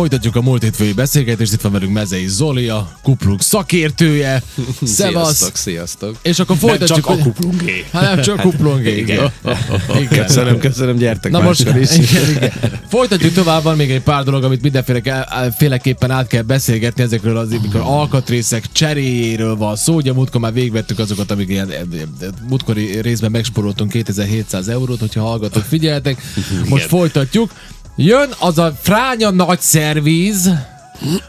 folytatjuk a múlt hétfői beszélgetést. Itt van velünk Mezei Zoli, a kuplung szakértője. Szevasz! Sziasztok, sziasztok. És akkor folytatjuk. csak a kuplungé. Hát nem csak kuplungé. Igen. igen. Köszönöm, köszönöm, gyertek Na most, is. igen, igen. Folytatjuk tovább, van még egy pár dolog, amit mindenféleképpen át kell beszélgetni ezekről az, amikor alkatrészek cseréjéről van szó. Ugye múltkor már végvettük azokat, amik ilyen múltkori részben megsporoltunk 2700 eurót, hogyha hallgatók figyeltek. Most folytatjuk. Jön az a fránya nagy szervíz,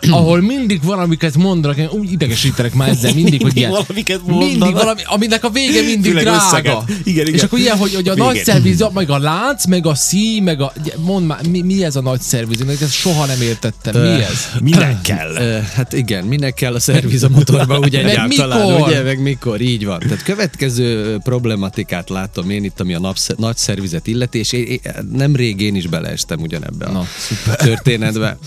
ahol mindig valamiket mondanak, én úgy idegesítenek már ezzel mindig, hogy ilyen, Valamiket mindig valami, aminek a vége mindig Főleg drága. összeget. Igen, igen. És akkor ilyen, hogy, hogy a nagy szervíz, meg a lánc, meg a szí, meg a... Mondd már, mi, mi ez a nagy szervíz? Én ezt soha nem értettem. Mi ez? Minek kell? Hát igen, minek kell a szerviz a motorba, ugye egyáltalán, mikor? ugye, meg mikor, így van. Tehát következő problematikát látom én itt, ami a napsz, nagy szervizet illeti, és én, én, nem rég én is beleestem ugyanebbe a Na, szuper. történetbe.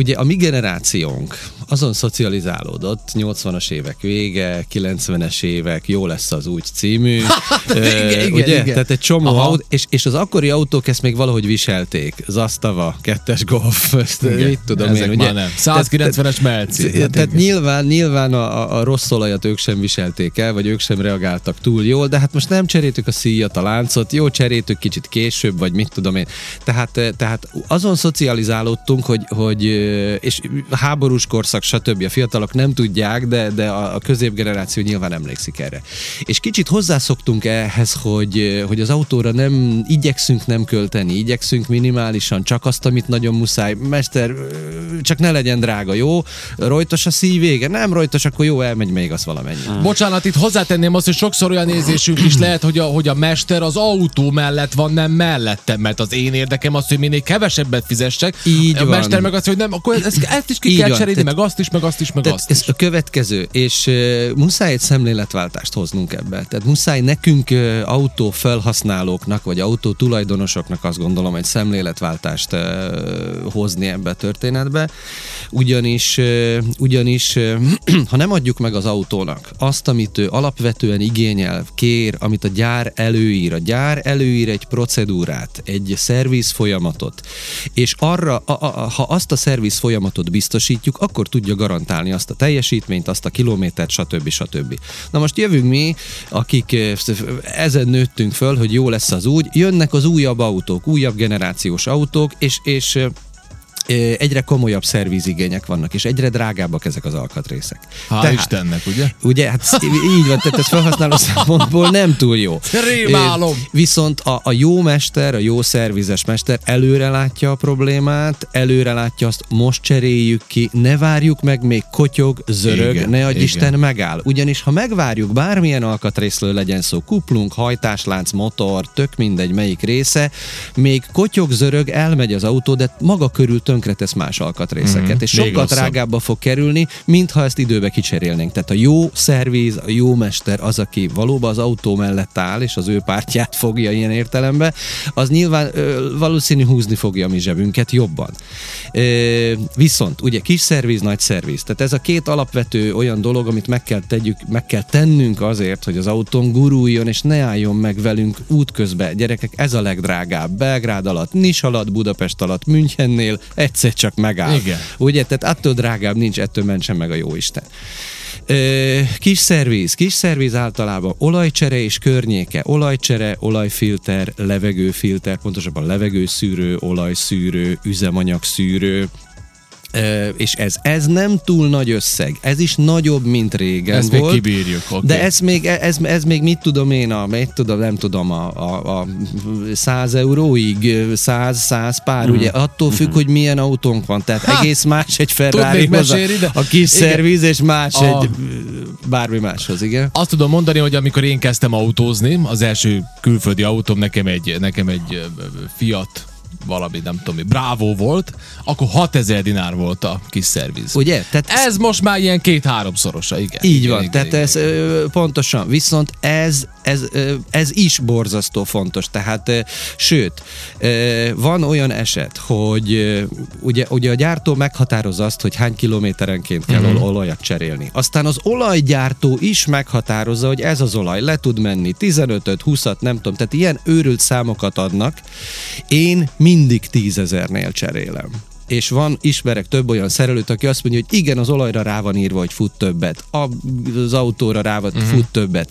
Ugye a mi generációnk azon szocializálódott, 80-as évek vége, 90-es évek, jó lesz az úgy című. Igen, igen, ugye? igen. Tehát egy csomó Aha. autó, és, és az akkori autók ezt még valahogy viselték. Zastava, kettes Golf, ezt Igen, mit tudom ezek én, ugye? nem. 190-es Merci. Tehát, Hát tehát nyilván, nyilván a, a- rossz olajat ők sem viselték el, vagy ők sem reagáltak túl jól, de hát most nem cseréltük a szíjat, a láncot, jó cseréltük kicsit később, vagy mit tudom én. Tehát, eh, tehát azon szocializálódtunk, hogy, hogy és háborús korszak, stb. A fiatalok nem tudják, de, de a, a középgeneráció nyilván emlékszik erre. És kicsit hozzászoktunk ehhez, hogy, hogy az autóra nem igyekszünk nem költeni, igyekszünk minimálisan, csak azt, amit nagyon muszáj. Mester, csak ne legyen drága, jó? Rojtos a szív vége? Nem rojtos, akkor jó, elmegy még az valamennyi. Bocsánat, itt hozzátenném azt, hogy sokszor olyan nézésünk is lehet, hogy a, hogy a mester az autó mellett van, nem mellettem, mert az én érdekem az, hogy minél kevesebbet fizessek. Így a van. mester meg azt, hogy nem, akkor ezt, ezt is ki Így kell van, cserélni, tehát- meg azt is, meg azt is, meg Tehát azt ez is. a következő, és uh, muszáj egy szemléletváltást hoznunk ebbe. Tehát muszáj nekünk uh, autó felhasználóknak, vagy autó tulajdonosoknak azt gondolom, egy szemléletváltást uh, hozni ebbe a történetbe. Ugyanis, uh, ugyanis uh, ha nem adjuk meg az autónak azt, amit ő alapvetően igényel, kér, amit a gyár előír, a gyár előír egy procedúrát, egy szerviz folyamatot, és arra, a, a, ha azt a szerviz folyamatot biztosítjuk, akkor tudja garantálni azt a teljesítményt, azt a kilométert, stb. stb. Na most jövünk mi, akik eh, ezen nőttünk föl, hogy jó lesz az úgy, jönnek az újabb autók, újabb generációs autók, és, és eh, egyre komolyabb szervizigények vannak, és egyre drágábbak ezek az alkatrészek. Hál' Istennek, ugye? Ugye, hát így van, tehát ez felhasználó szempontból nem túl jó. Rémálom. Viszont a, a jó mester, a jó szervizes mester előre látja a problémát, előre látja azt, most cseréljük ki, ne várjuk meg, még kotyog, zörög, Igen, ne adj igen. Isten megáll. Ugyanis ha megvárjuk, bármilyen alkatrészről legyen szó, kuplunk, hajtáslánc, motor, tök mindegy melyik része, még kotyog, zörög, elmegy az autó, de maga körül tönkretesz más alkatrészeket, Mhm, és sokkal drágábba fog kerülni, mintha ezt időbe kicserélnénk. Tehát a jó szerviz, a jó mester az, aki valóban az autó mellett áll, és az ő pártját fogja ilyen értelembe, az nyilván ö, valószínű húzni fogja a mi zsebünket jobban. Ö, viszont ugye kis szerviz, nagy szerviz. Tehát ez a két alapvető olyan dolog, amit meg kell, tegyük, meg kell tennünk azért, hogy az autón guruljon, és ne álljon meg velünk útközben. Gyerekek, ez a legdrágább. Belgrád alatt, Nis alatt, Budapest alatt, Münchennél egyszer csak megáll. Igen. Ugye, tehát attól drágább nincs, ettől mentsen meg a jó Isten. Kis szerviz, kis szerviz általában olajcsere és környéke, olajcsere, olajfilter, levegőfilter, pontosabban levegőszűrő, olajszűrő, üzemanyagszűrő, és ez, ez nem túl nagy összeg, ez is nagyobb, mint régen Ezt még volt. kibírjuk, oké. De ez még, ez, ez még mit tudom én, a, mit tudom, nem tudom, a, a, a 100 euróig, 100, 100 pár, Mhm. ugye attól függ, hogy milyen autónk van, tehát egész más egy Ferrari mesélni, de- a kis Igen. szerviz, és más A- egy bármi máshoz, igen. Azt tudom mondani, hogy amikor én kezdtem autózni, az első külföldi autóm nekem egy, nekem egy Fiat valami, nem tudom mi, Bravo volt, akkor 6000 dinár volt a kis szerviz. Ugye? Tehát Ez most már ilyen két-háromszorosa, igen. Így igen, van, igen, tehát igen, ez igen. pontosan, viszont ez, ez, ez is borzasztó fontos, tehát sőt, van olyan eset, hogy ugye, ugye a gyártó meghatározza azt, hogy hány kilométerenként kell uh-huh. olajat cserélni. Aztán az olajgyártó is meghatározza, hogy ez az olaj le tud menni 15-öt, 20-at, nem tudom, tehát ilyen őrült számokat adnak. Én mindig tízezernél cserélem. És van, ismerek több olyan szerelőt, aki azt mondja, hogy igen, az olajra rá van írva, hogy fut többet, a- az autóra rá van, fut többet.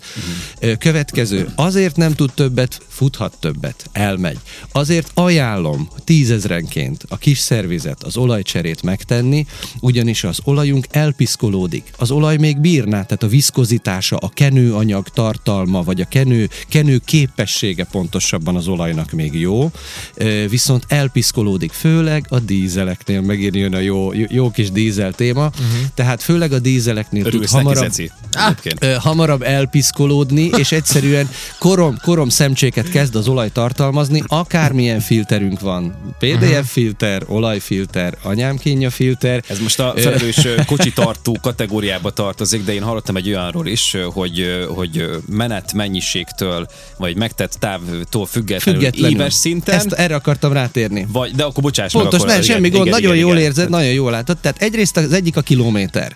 Ö, Következő, azért nem tud többet, futhat többet, elmegy. Azért ajánlom tízezrenként a kis szervizet, az olajcserét megtenni, ugyanis az olajunk elpiszkolódik. Az olaj még bírná, tehát a viszkozitása, a kenőanyag tartalma, vagy a kenő, kenő képessége pontosabban az olajnak még jó, viszont elpiszkolódik, főleg a dízeleknél, megint jön a jó, jó- kis dízel téma, uh-huh. tehát főleg a dízeleknél tud Örülsz neki, hamarabb, ö, hamarabb elpiszkolódni, és egyszerűen korom, korom szemcséket kezd az olaj tartalmazni, akármilyen filterünk van. PDF filter, olajfilter, anyámkínja filter. Ez most a felelős kocsitartó kategóriába tartozik, de én hallottam egy olyanról is, hogy, hogy menet mennyiségtől, vagy megtett távtól függetlenül, Függetlenül. éves szinten, Ezt erre akartam rátérni. vagy, de akkor bocsáss Pontos, meg, akkor, igen, semmi igen, nagyon igen, jól igen. érzed, nagyon jól látod. Tehát egyrészt az egyik a kilométer.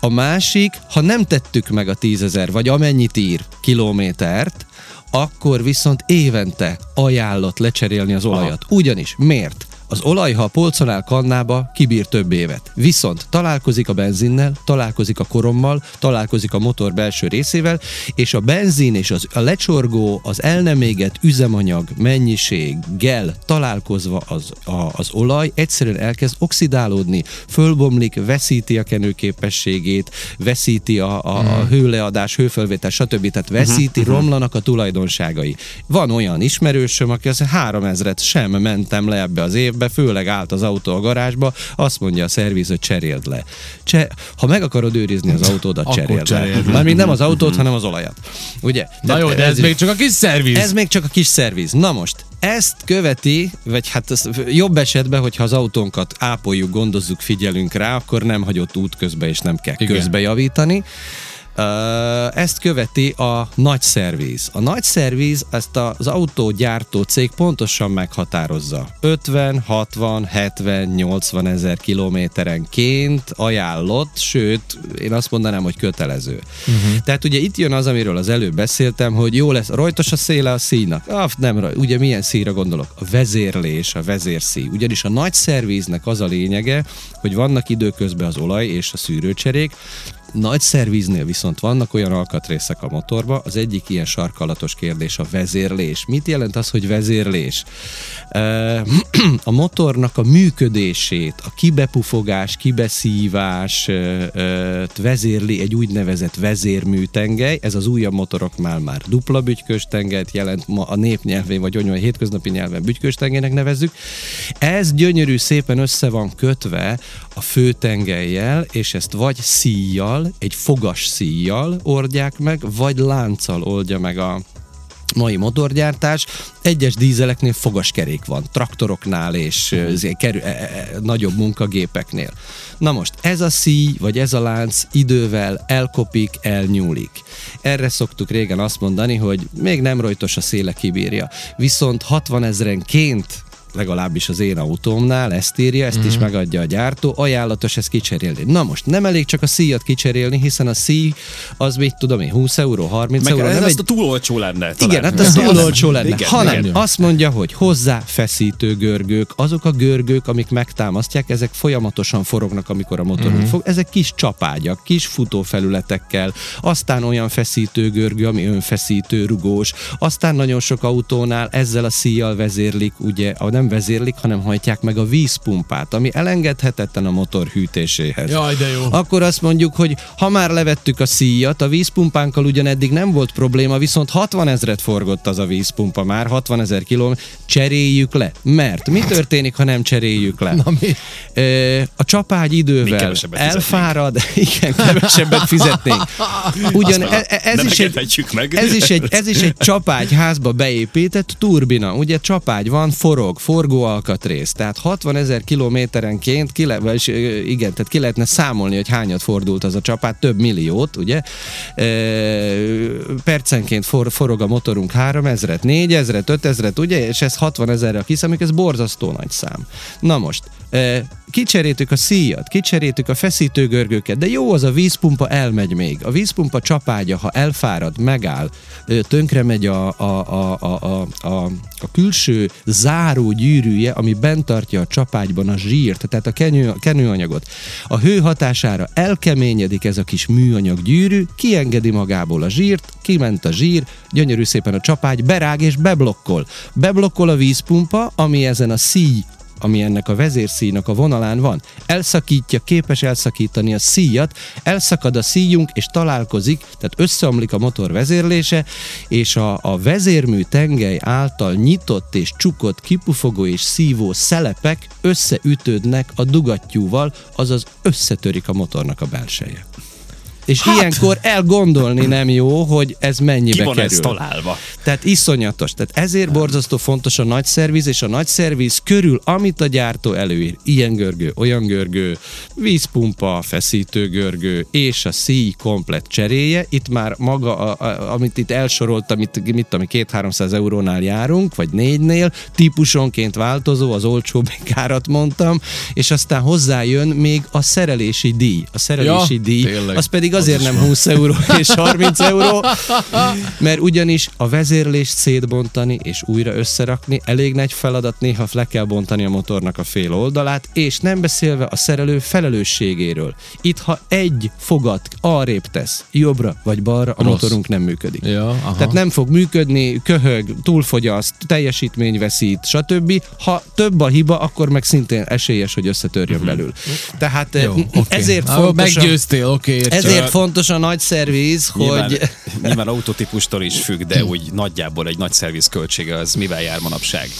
A másik, ha nem tettük meg a tízezer, vagy amennyit ír kilométert, akkor viszont évente ajánlott lecserélni az olajat. Ugyanis, miért? Az olaj, ha a polcon áll kannába, kibír több évet. Viszont találkozik a benzinnel, találkozik a korommal, találkozik a motor belső részével, és a benzin és az, a lecsorgó, az el nem égett üzemanyag mennyiséggel találkozva az, a, az olaj egyszerűen elkezd oxidálódni, fölbomlik, veszíti a kenőképességét, veszíti a, a, a hőleadás, hőfölvétel, stb. Tehát veszíti, romlanak a tulajdonságai. Van olyan ismerősöm, aki azt mondja, 3000-et sem mentem le ebbe az évbe, főleg állt az autó a garázsba, azt mondja a szerviz, hogy cseréld le. Cse, ha meg akarod őrizni az autódat, cseréld le. cseréld le. Mármint nem az autót, hanem az olajat. Ugye? Na jó, de ez is- még csak a kis szerviz. ez még csak a kis szerviz. Na most, ezt követi, vagy hát ez jobb esetben, hogyha az autónkat ápoljuk, gondozzuk, figyelünk rá, akkor nem hagyott út közbe, és nem kell Igen. Ezt követi a nagy szerviz. A nagy szerviz ezt az autógyártó cég pontosan meghatározza. 50, 60, 70, 80 ezer kilométerenként ajánlott, sőt, én azt mondanám, hogy kötelező. Uh-huh. Tehát ugye itt jön az, amiről az előbb beszéltem, hogy jó lesz, rajtos a széle a színak. Ah, nem, ugye milyen szíra gondolok? A vezérlés, a vezérszí. Ugyanis a nagy szerviznek az a lényege, hogy vannak időközben az olaj és a szűrőcserék, nagy szerviznél viszont vannak olyan alkatrészek a motorba, az egyik ilyen sarkalatos kérdés a vezérlés. Mit jelent az, hogy vezérlés? A motornak a működését, a kibepufogás, kibeszívás vezérli egy úgynevezett vezérműtengely, ez az újabb motoroknál már dupla bütykös tengelyt jelent, ma a népnyelvén vagy olyan hétköznapi nyelven bütykös tengelynek nevezzük. Ez gyönyörű szépen össze van kötve a főtengelyjel, és ezt vagy szíjjal, egy fogas szíjjal oldják meg, vagy lánccal oldja meg a mai motorgyártás. Egyes dízeleknél fogaskerék van, traktoroknál és uh-huh. kerül, e, e, nagyobb munkagépeknél. Na most, ez a szíj, vagy ez a lánc idővel elkopik, elnyúlik. Erre szoktuk régen azt mondani, hogy még nem rojtos a széle kibírja. Viszont 60 ezrenként legalábbis az én autómnál ezt írja, ezt Mhm. is megadja a gyártó, ajánlatos ezt kicserélni. Na most, nem elég csak a szíjat kicserélni, hiszen a szíj az mit tudom én, 20 euró, 30 Meg euró, ez nem egy a túl olcsó lenne. igen, talán. hát az túl olcsó lenne. Igen, Hanem igen. azt mondja, hogy hozzá feszítő görgők, azok a görgők, amik megtámasztják, ezek folyamatosan forognak, amikor a motorunk Mhm. uh-huh. fog. Ezek kis csapágyak, kis futófelületekkel, aztán olyan feszítő görgő, ami önfeszítő, rugós, aztán nagyon sok autónál ezzel a szíjjal vezérlik, ugye, a nem vezérlik, hanem hajtják meg a vízpumpát, ami elengedhetetlen a motor hűtéséhez Jaj, de jó. akkor azt mondjuk, hogy ha már levettük a szíjat, a vízpumpánkkal ugyan eddig nem volt probléma, viszont 60 ezret forgott az a vízpumpa már, 60 ezer kiló, cseréljük le. Mert mi történik, ha nem cseréljük le? Na mi? A csapágy idővel kevesebbet fizetnénk. elfárad, igen, kevesebbet fizetnénk. Ugyan e- e- ez nem is, egy, meg. ez, is egy, ez is egy csapágy házba beépített turbina. Ugye csapágy van, forog, forgó alkatrész. Tehát 60 ezer kilométerenként ki, le, ö, igen, tehát ki lehetne számolni, hogy hányat fordult az a csapád, több milliót, ugye? Ö, Percenként for, forog a motorunk 3 ezret, 4 ezret, 5 ezret, ugye? És ez 60 ezerrel kiszámoljuk, ez borzasztó nagy szám. Na most, ö, kicseréltük a szíjat, kicseréltük a feszítőgörgőket, de jó az a vízpumpa elmegy még. A vízpumpa csapágya, ha elfárad, megáll, tönkre megy a, a, a, a, a, a külső záró gyűrűje, ami bent tartja a csapágyban a zsírt, tehát a kenő, kenőanyagot. A hő hatására elkeményedik ez a kis műanyag gyűrű, kiengedi magából a zsírt, kiment a zsír, gyönyörű szépen a csapágy, berág és beblokkol. Beblokkol a vízpumpa, ami ezen a szíj ami ennek a vezérszíjnak a vonalán van. Elszakítja, képes elszakítani a szíjat, elszakad a szíjunk, és találkozik, tehát összeomlik a motor vezérlése, és a, a vezérmű tengely által nyitott és csukott kipufogó és szívó szelepek összeütődnek a dugattyúval, azaz összetörik a motornak a belseje. És hát. ilyenkor elgondolni nem jó, hogy ez mennyibe Ki van kerül. ez találva? Tehát iszonyatos. Tehát ezért borzasztó fontos a nagy szerviz, és a nagy szerviz körül, amit a gyártó előír, ilyen görgő, olyan görgő, vízpumpa, feszítőgörgő, és a szíj komplet cseréje. Itt már maga, a, a, amit itt elsoroltam, mit, mit ami 2-300 eurónál járunk, vagy négynél, típusonként változó, az olcsóbb árat mondtam, és aztán hozzájön még a szerelési díj. A szerelési Ja, díj, tényleg. az pedig azért nem 20 euró és 30 euró, mert ugyanis a vezérlést szétbontani és újra összerakni elég nagy feladat, néha le kell bontani a motornak a fél oldalát, és nem beszélve a szerelő felelősségéről. Itt, ha egy fogat arrébb tesz, jobbra vagy balra, a Rossz. motorunk nem működik. Ja, aha. Tehát nem fog működni, köhög, túlfogyaszt, teljesítmény veszít, stb. Ha több a hiba, akkor meg szintén esélyes, hogy összetörjön belül. Tehát Jó, eh, oké. ezért fontos Meggyőztél, oké, értem. ezért fontos a nagy szerviz, Nyilván, hogy... nyilván autotípustól is függ, de úgy nagyjából egy nagy szerviz költsége az mivel jár manapság?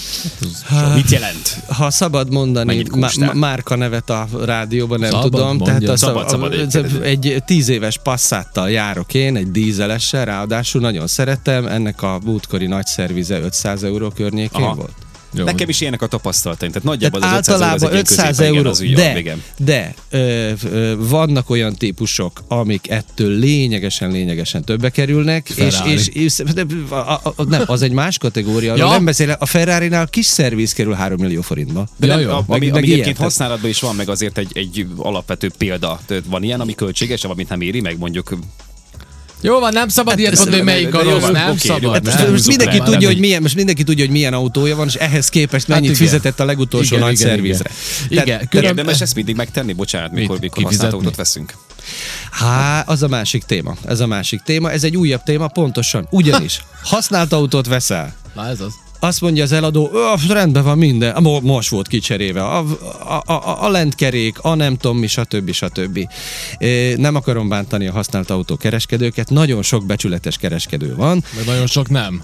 Mit jelent? Ha szabad mondani má- márka nevet a rádióban, nem Szabad, tudom. mondja. Tehát a Szabad, szab- szabad, ez egyébként. egy tíz éves passzáttal járok én, egy dízelessel, ráadásul nagyon szeretem. Ennek a múltkori nagy szervize 500 euró környékén Aha. volt. Jó. Nekem is ilyenek a tapasztalataim, tehát nagyjából Tehát az 500 euró az általában egy ilyen 500 középen, igen, euró, az de, igen. de ö, ö, vannak olyan típusok, amik ettől lényegesen, lényegesen többe kerülnek, és, Ferrari. és, és de, a, a, a, nem, az egy más kategória, ja. Nem beszélek, a Ferrari-nál kis szerviz kerül 3 millió forintba. De Ja, nem, jó. a, ami, meg ami egyébként használatban is van, meg azért egy, egy alapvető példa. Tehát van ilyen, ami költséges, amit nem éri, meg mondjuk Jó van, nem szabad ilyet ez- mondani, hogy melyik a rossz, nem szabad. hát Most, nem. most mindenki tudja, nem hogy milyen, most mindenki tudja, hogy milyen autója van, és ehhez képest Hát mennyit igen. fizetett a legutolsó Igen, nagy igen, szervizre. Igen, külön- érdemes ezt mindig megtenni, bocsánat, mikor, mikor használt autót veszünk. Há, az a másik téma. Ez a másik téma. Ez egy újabb téma, pontosan. Ugyanis használt autót veszel. Na ez az. Azt mondja az eladó, "Ö, rendben van minden, Mo- most volt kicserélve, a, a, a, a lentkerék, a nem tudom mi, stb. stb. Nem akarom bántani a használt autó kereskedőket, nagyon sok becsületes kereskedő van, Meg nagyon sok nem.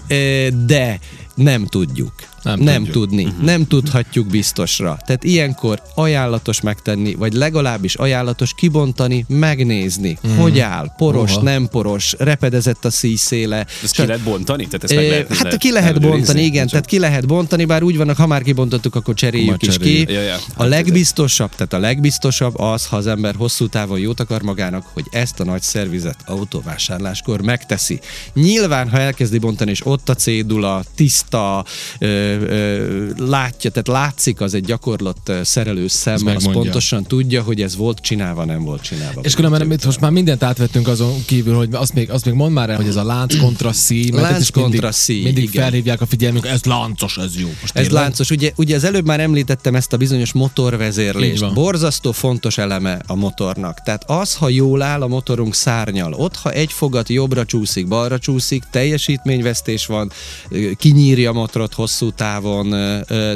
De nem tudjuk. Nem Nem, tudjuk. tudni, uh-huh. nem tudhatjuk biztosra. Tehát ilyenkor ajánlatos megtenni, vagy legalábbis ajánlatos kibontani, megnézni, uh-huh. hogy áll, poros, Oha. nem poros, repedezett a szíjszéle. Ezt ki lehet bontani? Tehát ezt meg lehet, hát ki lehet bontani, igen, Csak- tehát ki lehet bontani, bár úgy vannak, ha már kibontottuk, akkor cseréljük is ki. Ja, ja. A Hát legbiztosabb, tehát a legbiztosabb az, ha az ember hosszú távon jót akar magának, hogy ezt a nagy szervizet autóvásárláskor megteszi. Nyilván, ha elkezdi bontani, és ott a cédula, tiszta, ö, ö, látja, tehát látszik az egy gyakorlott ö, szerelő szem, az pontosan tudja, hogy ez volt csinálva, nem volt csinálva. És különben itt most már mindent átvettünk azon kívül, hogy azt még, azt még mondd már el, hogy ez a lánc kontra mert Lánc itt is mindig- kontra Mindig igen. felhívják a figyelmünket, ez láncos, ez jó. Most Ez tényleg? láncos. Ugye, ugye az előbb már említettem ezt a bizonyos motorvezérlést. Borzasztó fontos eleme a motornak. Tehát az, ha jól áll, a motorunk szárnyal. Ott, ha egy fogat jobbra csúszik, balra csúszik, teljesítményvesztés van, ö, kinyírja a motorot hosszú távon,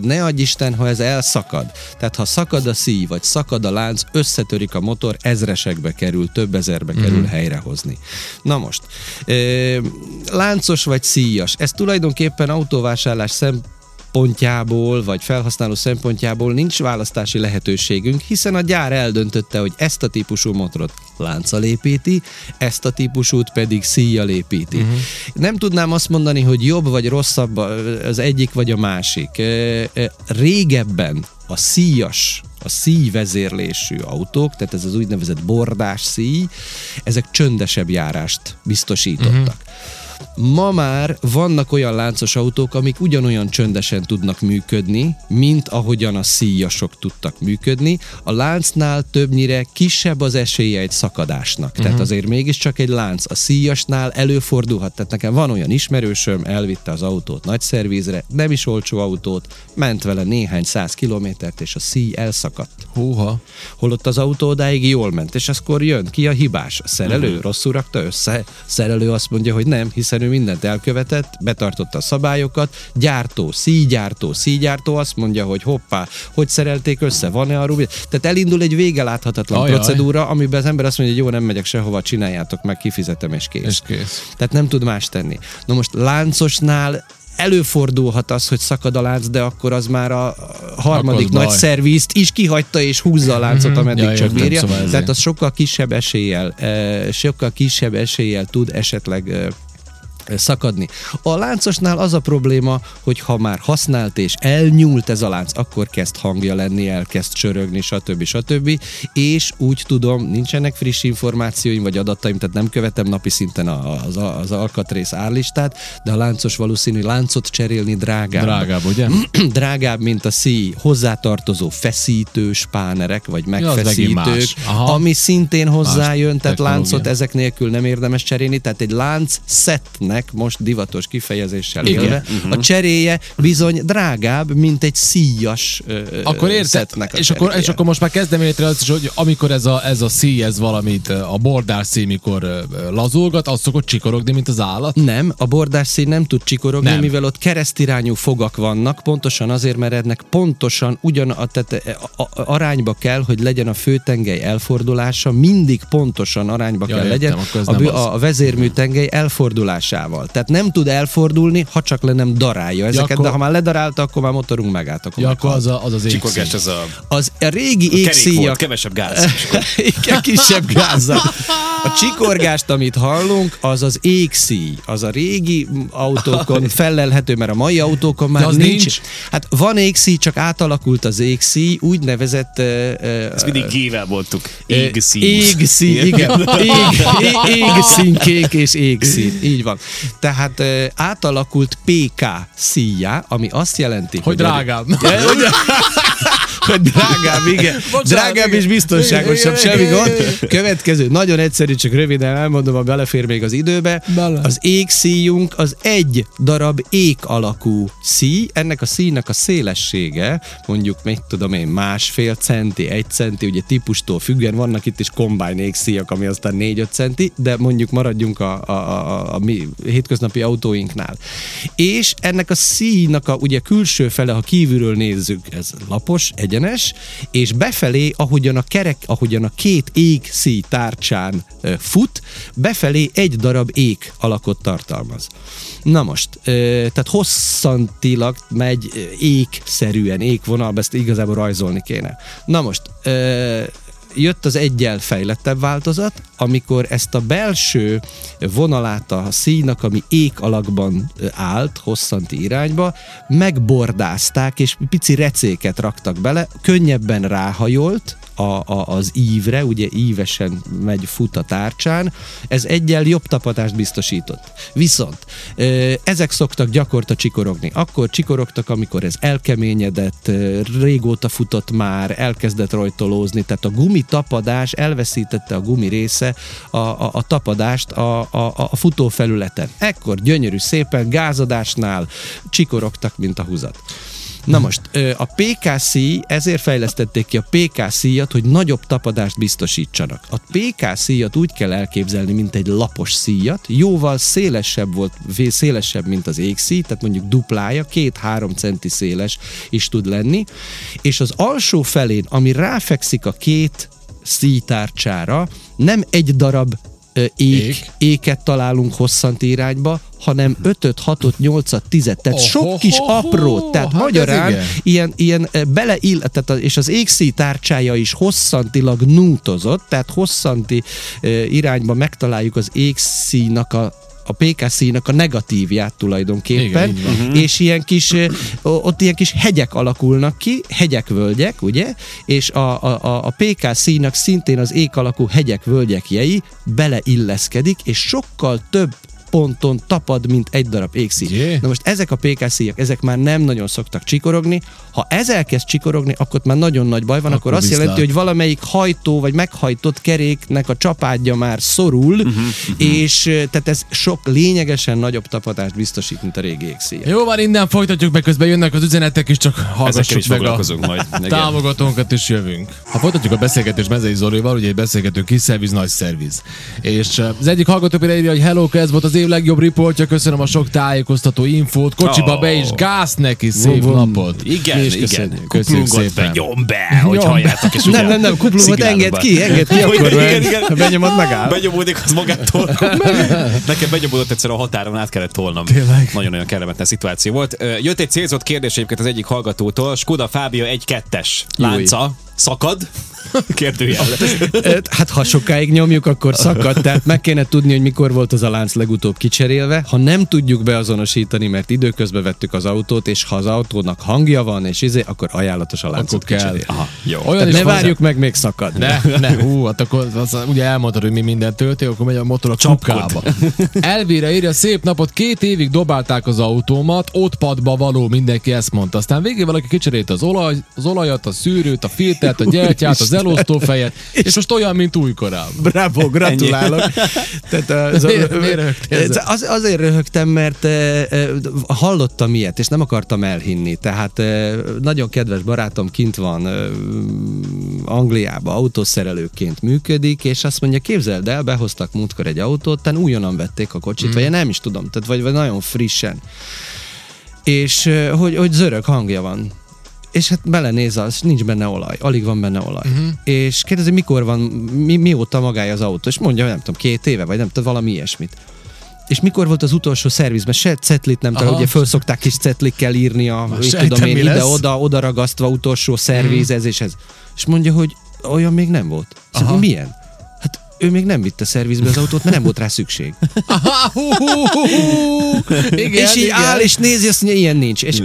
ne adj Isten, ha ez elszakad. Tehát ha szakad a szíj, vagy szakad a lánc, összetörik a motor, ezresekbe kerül, több ezerbe kerül Mhm. helyrehozni. Na most, láncos vagy szíjas, ez tulajdonképpen autóvásárlás szem szempontjából, vagy felhasználó szempontjából nincs választási lehetőségünk, hiszen a gyár eldöntötte, hogy ezt a típusú motorot lánccal építi, ezt a típusút pedig szíjjal építi. Uh-huh. Nem tudnám azt mondani, hogy jobb vagy rosszabb az egyik vagy a másik. Régebben a szíjas, a szíjvezérlésű autók, tehát ez az úgynevezett bordás szíj, ezek csöndesebb járást biztosítottak. Uh-huh Ma már vannak olyan láncos autók, amik ugyanolyan csöndesen tudnak működni, mint ahogyan a szíjasok tudtak működni. A láncnál többnyire kisebb az esélye egy szakadásnak. Uh-huh. Tehát azért mégiscsak egy lánc. A szíjasnál előfordulhat. Tehát nekem van olyan ismerősöm, elvitte az autót nagy szervízre, nem is olcsó autót, ment vele néhány száz kilométert, és a szíj elszakadt. Húha. Holott az autó odáig jól ment, és akkor jön ki a hibás. A szerelő uh-huh. rosszul rakta össze. A szerelő azt mondja, hogy nem, hiszen ő mindent elkövetett, betartotta a szabályokat. Gyártó, szígyártó, szígyártó azt mondja, hogy hoppá, hogy szerelték össze, van-e a rubi? Tehát elindul egy vége láthatatlan Ajaj. procedúra, amiben az ember azt mondja, hogy jó, nem megyek sehova, csináljátok meg, kifizetem és kész. És kész. Tehát nem tud más tenni. Na most láncosnál előfordulhat az, hogy szakad a lánc, de akkor az már a harmadik nagy baj. szervízt is kihagyta és húzza a láncot, ameddig Ja, csak bírja. szóval ezért. Tehát az sokkal kisebb eséllyel, eh, sokkal kisebb eséllyel tud esetleg eh, szakadni. A láncosnál az a probléma, hogy ha már használt és elnyúlt ez a lánc, akkor kezd hangja lenni, elkezd csörögni, stb. stb. És úgy tudom, nincsenek friss információim vagy adataim, tehát nem követem napi szinten az, az alkatrész árlistát, de a láncos valószínű láncot cserélni drágább. Drágább, ugye? drágább, mint a szíj hozzátartozó feszítő spánerek, vagy megfeszítők, más. Aha. ami szintén hozzájön, tehát technológia. láncot ezek nélkül nem érdemes cserélni, tehát egy lánc szettnek, most divatos kifejezéssel Igen. élve, a cseréje bizony drágább, mint egy szíjas ö, Akkor érted? a És akkor, és akkor most már kezdem létre azt is, hogy amikor ez a, ez a szíj, ez valamit, a bordár szíj, mikor lazulgat, az szokott csikorogni, mint az állat. Nem, a bordás szín nem tud csikorogni, Nem. mivel ott keresztirányú fogak vannak, pontosan azért, mert ennek pontosan ugyan a, tehát a, a, arányba kell, hogy legyen a főtengely elfordulása, mindig pontosan arányba Ja, kell értem, legyen a, az. a vezérmű tengely elfordulásával. Tehát nem tud elfordulni, ha csak le nem darálja ezeket, akkor- de ha már ledarálta, akkor már motorunk megállt, akkor Ja, akkor az a, az, az Csikorgás égszíj. az a Az a régi volt, égszíjak, kevesebb gáz. igen, kisebb gázzal. A csikorgást, amit hallunk, az az égszíj. Az a régi autókon fellelhető, mert a mai autókon már De az nincs. nincs? Hát van égszíj, csak átalakult az égszíj, úgynevezett... Uh, Ezt mindig G-vel mondtuk. Ö, Égszín. Égszín, igen. Ég, ég, égszínkék és égszín. Így van. Tehát átalakult PK szíjá, ami azt jelenti, Hogy drágább. Ja, hogy, hogy drágább, igen. Bocsánat, drágább igen. és biztonságosabb, Igen, semmi gond. Következő, nagyon egyszerű, csak röviden elmondom, ha belefér még az időbe. Bele. Az égszíjunk az egy darab ék alakú szíj, ennek a szíjnak a szélessége, mondjuk, mit tudom én, másfél centi, egy centi, ugye típustól függően vannak itt is combine égszíjak, ami aztán 4-5 centi, de mondjuk maradjunk a, a, a, a, a mi hétköznapi autóinknál. És ennek a szíjnak a ugye külső fele, ha kívülről nézzük, ez lapos, egyenes, és befelé, ahogyan a kerek, ahogyan a két ég szíj tárcsán fut, befelé egy darab ék alakot tartalmaz. Na most, tehát hosszantilag megy ékszerűen, ékvonalba, ezt igazából rajzolni kéne. Na most, jött az egyel fejlettebb változat, amikor ezt a belső vonalát a színak, ami ék alakban állt, hosszanti irányba, megbordázták, és pici recéket raktak bele, könnyebben ráhajolt, a, a, az ívre, ugye ívesen megy, fut a tárcsán, ez egyel jobb tapadást biztosított. Viszont ezek szoktak gyakorta csikorogni. Akkor csikorogtak, amikor ez elkeményedett, régóta futott már, elkezdett rajtolózni, tehát a gumi tapadás elveszítette a gumi része a, a, a tapadást a, a, a futófelületen. Ekkor gyönyörű szépen gázadásnál csikorogtak, mint a húzat. Na most, a PKC, ezért fejlesztették ki a PKC-jat, hogy nagyobb tapadást biztosítsanak. A PKC-jat úgy kell elképzelni, mint egy lapos szíjat, jóval szélesebb volt, szélesebb, mint az égszíj, tehát mondjuk duplája, két-három centi széles is tud lenni, és az alsó felén, ami ráfekszik a két szíjtárcsára, nem egy darab ék, Ék. éket találunk hosszant irányba, hanem 5 6 8 10 tehát Oh, sok oh, kis oh, apró, tehát hát magyarán ilyen, ilyen beleill, tehát és az égszíj tárcsája is hosszantilag nútozott, tehát hosszanti irányba megtaláljuk az égszíjnak a a PKC-nak a negatívját tulajdonképpen, Igen, van. és ilyen kis, ott ilyen kis hegyek alakulnak ki, hegyek, völgyek, ugye, és a, a, a- a PKC-nak szintén az ék alakú hegyek, völgyek jei beleilleszkedik, és sokkal több ponton tapad, mint egy darab égszíj. Jé. Na most ezek a PK-szíjak, ezek már nem nagyon szoktak csikorogni. Ha ez elkezd csikorogni, akkor már nagyon nagy baj van, akkor, Akkor azt viszlát. jelenti, hogy valamelyik hajtó vagy meghajtott keréknek a csapádja már szorul, uh-huh, uh-huh. és tehát ez sok lényegesen nagyobb tapadást biztosít, mint a régi égszíjak. Jó van, innen folytatjuk, meg közben jönnek az üzenetek is, csak hallgassuk is meg a foglalkozunk majd. Támogatónkat és jövünk. Ha folytatjuk a beszélgetést Mezei Zolival, ugye egy beszélgető kis szerviz, nagy szerviz. És az egyik hallgató például írja, hogy hello, ez volt az év legjobb riportja, köszönöm a sok tájékoztató infót, kocsiba Oh. be is gáz neki, szép vum. napot. Igen, igen. köszönjük, köszönjük Kuplungot be, szépen. nyom be, hogy Nyom halljátok. És Nem, nem, nem, kuplungot enged ki, enged ki, akkor Igen, meg- igen. ha benyomod, megáll. Benyomódik az magától. Nekem benyomódott egyszer a határon, át kellett tolnom. Tényleg? Nagyon-nagyon kellemetlen szituáció volt. Jött egy célzott kérdés egyébként az egyik hallgatótól. Skoda Fábia 1-2-es lánca szakad? Kérdőjel. Hát ha sokáig nyomjuk, akkor szakad, tehát meg kéne tudni, hogy mikor volt az a lánc legutóbb kicserélve. Ha nem tudjuk beazonosítani, mert időközben vettük az autót, és ha az autónak hangja van, és izé, akkor ajánlatos a láncot Akkor kell. Aha, jó. Olyan Tehát ne hozzá- várjuk meg még szakad. Ne, ne, hú, hát akkor az, ugye elmondtad, hogy mi mindent tölti, akkor megy a motor a kukába. Elvére írja, szép napot, két évig dobálták az autómat, ott padba való, mindenki ezt mondta. Aztán végén valaki kicserélte az, olaj, az olajat, a szűrőt, a filtert, a gyertyát, az elosztófejet, és most olyan, mint újkorában. Bravo, gratulálok. Tehát az, Miért- miért ezzel? az, azért röhögtem, mert e, e, hallottam ilyet, és nem akartam elhinni. Tehát nagyon kedves barátom kint van Angliába, autószerelőként működik, és azt mondja, képzeld el, behoztak múltkor egy autót, tehát újonnan vették a kocsit, mm. vagy én nem is tudom, tehát vagy, vagy nagyon frissen. És hogy, hogy zörög hangja van és hát belenéz az, nincs benne olaj, alig van benne olaj. Uh-huh. És kérdezi, mikor van, mi, mióta magája az autó, és mondja, nem tudom, két éve, vagy nem tudom, valami ilyesmit. És mikor volt az utolsó szervizben? Se cetlit nem Aha. ugye föl kell kis cetlikkel írni a, mit sejtem, tudom én, ide-oda, oda ragasztva utolsó szerviz, ez és ez. És mondja, hogy olyan még nem volt. Szóval milyen? Ő még nem vitte szervizbe az autót, mert nem volt rá szükség. Aha, hú, hú, hú, hú. Igen, és így igen. áll, és nézi, azt mondja, ilyen nincs. És,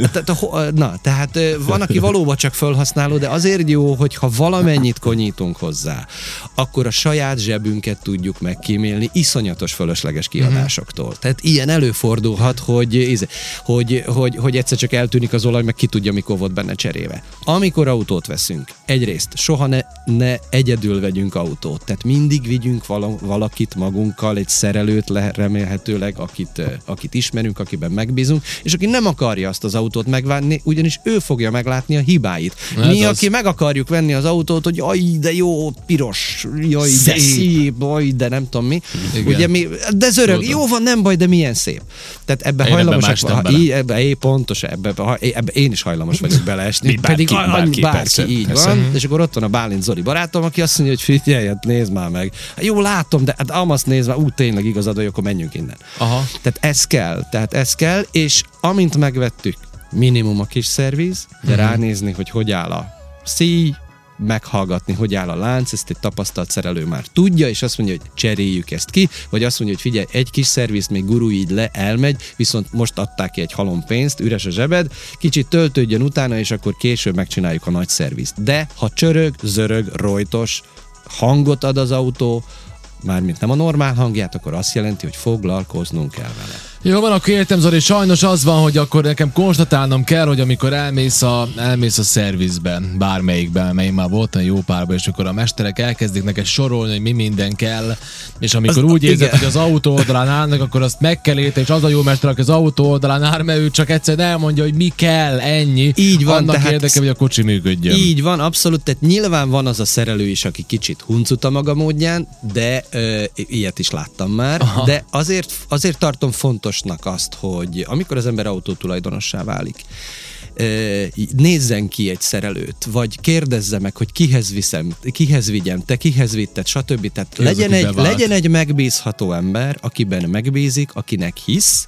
na, tehát van, aki valóban csak felhasználó, de azért jó, hogyha valamennyit konyítunk hozzá, akkor a saját zsebünket tudjuk megkímélni iszonyatos fölösleges kiadásoktól. Tehát ilyen előfordulhat, hogy, hogy, hogy, hogy egyszer csak eltűnik az olaj, meg ki tudja, mikor volt benne cseréve. Amikor autót veszünk, egyrészt soha ne, ne egyedül vegyünk autót, tehát mindig vigyünk vala, valakit magunkkal, egy szerelőt le, remélhetőleg, akit, akit ismerünk, akiben megbízunk, és aki nem akarja azt az autót megvárni, ugyanis ő fogja meglátni a hibáit. Ez Mi, az. aki meg akarjuk venni az autót, hogy jaj, de jó, piros, jaj, de Szép. jaj, de nem tudom mi. Igen. Ugye mi, de zörög, Tudom. jó van, nem baj, de milyen szép. Tehát ebbe Én hajlamosak, mástam ha, így, ebbe, é, pontos, ebbe, ha, ebbe, én is hajlamos vagyok beleesni. Bárki, pedig bárki, bárki persze, így persze. van. És akkor ott van a Bálint Zoli barátom, aki azt mondja, hogy figyelj, hát nézd már meg. Jó, látom, de hát Amasz már, úgy tényleg igazad, hogy akkor menjünk innen. Aha. Tehát ez kell, tehát ez kell, és amint megvettük, minimum a kis szerviz, de Mhm. ránézni, hogy hogy áll a szíj, meghallgatni, hogy áll a lánc, ezt egy tapasztalt szerelő már tudja, és azt mondja, hogy cseréljük ezt ki, vagy azt mondja, hogy figyelj, egy kis szervizt még gurú így le, elmegy, viszont most adták ki egy halom pénzt, üres a zsebed, kicsit töltődjön utána, és akkor később megcsináljuk a nagy szervizt. De ha csörög, zörög, rojtos, hangot ad az autó, mármint nem a normál hangját, akkor azt jelenti, hogy foglalkoznunk kell vele. Jó van, akkor értem Zoli, sajnos az van, hogy akkor nekem konstatálnom kell, hogy amikor elmész a, elmész a szervizben, bármelyikben, mely már voltam jó párban, és akkor a mesterek elkezdik neked sorolni, hogy mi minden kell, és amikor Az- úgy érzed, igen. hogy az autó oldalán állnak, akkor azt meg kell érteni, és az a jó mester, aki az autó oldalán áll, mert ő csak egyszerűen elmondja, hogy mi kell, ennyi. Így van, Annak tehát- érdeke, hogy a kocsi működjön. Így van, abszolút. Tehát nyilván van az a szerelő is, aki kicsit huncut a maga módján, de ö, ilyet is láttam már. Aha. De azért, azért tartom fontosnak azt, hogy amikor az ember autótulajdonossá válik, nézzen ki egy szerelőt, vagy kérdezze meg, hogy kihez viszem, kihez vigyem, te kihez vitted, stb. Tehát Ki legyen egy, bevált? legyen egy megbízható ember, akiben megbízik, akinek hisz,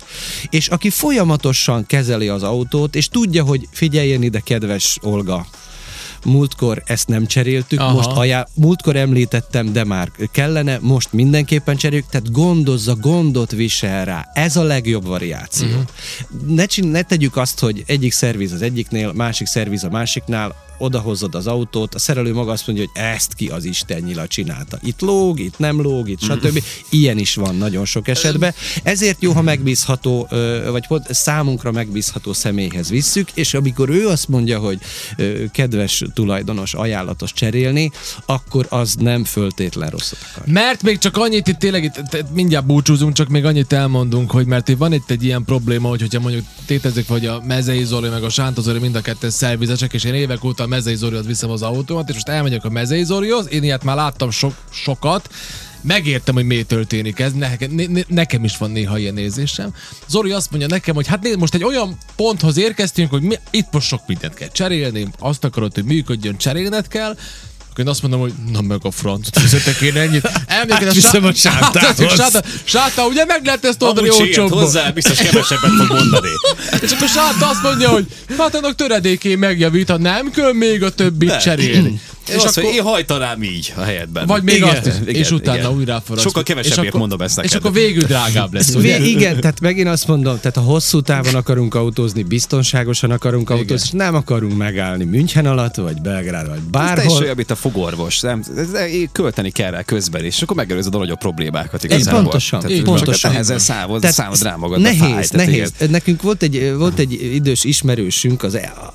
és aki folyamatosan kezeli az autót, és tudja, hogy figyeljen ide, kedves Olga, múltkor ezt nem cseréltük, Aha. Most ajá, múltkor említettem, de már kellene, most mindenképpen cseréljük, tehát gondozza, gondot visel rá. Ez a legjobb variáció. Uh-huh. Ne, csin, ne tegyük azt, hogy egyik szerviz az egyiknél, másik szerviz a másiknál, odahozod az autót, a szerelő maga azt mondja, hogy ezt ki az Isten nyila csinálta. Itt lóg, itt nem lóg, itt stb. Ilyen is van nagyon sok esetben. Ezért jó, ha megbízható, vagy számunkra megbízható személyhez visszük, és amikor ő azt mondja, hogy kedves tulajdonos, ajánlatos cserélni, akkor az nem föltétlen akar. Mert még csak annyit itt tényleg, itt, itt mindjárt búcsúzunk, csak még annyit elmondunk, hogy mert itt van itt egy ilyen probléma, hogy hogyha mondjuk tétezzük, hogy a Mezei Zoli meg a Sánta Zoli mind a ketten szervizesek, és én évek óta Mezei Zolihoz viszem az autómat, és most elmegyek a Mezei Zolihoz, én ilyet már láttam so- sokat, megértem, hogy miért történik ez, ne, ne, nekem is van néha ilyen nézésem. Zoli azt mondja nekem, hogy hát nézd, most egy olyan ponthoz érkeztünk, hogy mi, itt most sok mindent kell cserélni, azt akarod, hogy működjön, cserélned kell, akkor én azt mondom, hogy na meg a francot fizetek én ennyit. Emlékezz, Átviszem a sántához. Sáta, sáta, ugye meg lehet ezt oldani olcsóbban? hozzá, biztos kevesebbet fog mondani. És akkor Sáta azt mondja, hogy hát annak töredékén megjavít, ha nem kell még a többit Ne. És azt akkor... én hajtanám így a helyetben. Vagy még Igen, azt is, igen, és utána igen. újra forradsz. Sokkal És kevesebbért mondom ezt És neked. akkor végül drágább lesz, ugye? Igen, tehát megint azt mondom, tehát ha hosszú távon akarunk autózni, biztonságosan akarunk Igen. autózni, és nem akarunk megállni München alatt, vagy Belgrád, vagy Ez bárhol. teljesen olyan, mint a fogorvos. Nem, ez, ez, költeni kell rá közben is, és akkor megelőzöd a nagyobb problémákat igazából. pontosan, Tehát, pontosan. Nehezen számod, Tehát számod rá magad. nehéz, nehéz. igen. Nekünk volt egy, volt egy idős ismerősünk, az, a,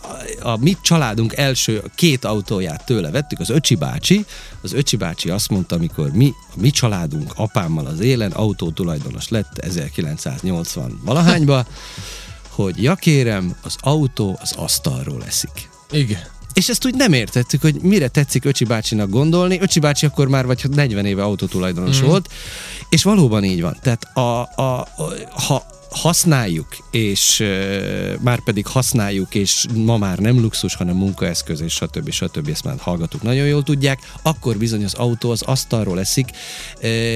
a mi családunk első két autóját tőle vettük, az Öcsi bácsi. Az Öcsi bácsi azt mondta, amikor mi, a mi családunk apámmal az élen autótulajdonos lett 1980 valahányba, hogy ja kérem, az autó az asztalról eszik. Igen. És ezt úgy nem értettük, hogy mire tetszik Öcsi bácsinak gondolni. Öcsi bácsi akkor már vagy 40 éve autótulajdonos mm. volt, és valóban így van. Tehát a, a, a, ha használjuk, és uh, már pedig használjuk, és ma már nem luxus, hanem munkaeszköz, és stb. stb. Ezt már hallgatók nagyon jól tudják, akkor bizony az autó az asztalról eszik,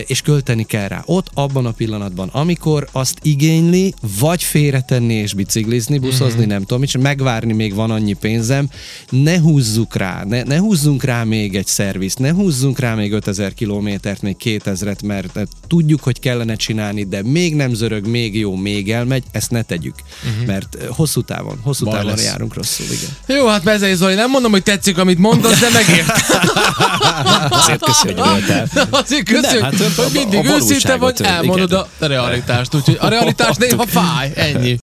és költeni kell rá. Ott, abban a pillanatban, amikor azt igényli, vagy félretenni és biciklizni, buszozni, nem tudom, és megvárni még van annyi pénzem, ne húzzuk rá, ne, ne húzzunk rá még egy szervizt, ne húzzunk rá még 5000 kilométert, még 2000-et, mert eh, tudjuk, hogy kellene csinálni, de még nem zörög, még jó, még elmegy, ezt ne tegyük, uh-huh. mert eh, hosszú távon, hosszú Baj távon lesz. járunk rosszul, igen. Jó, hát Mezei Zoli, nem mondom, hogy tetszik, amit mondasz, de megért. Azért köszi, hogy voltál. Azért köszönjük, hát, hogy a- a mindig valóságot, őszinte vagy, igen. elmondod a realitást. Úgyhogy a realitás néha fáj, ennyi.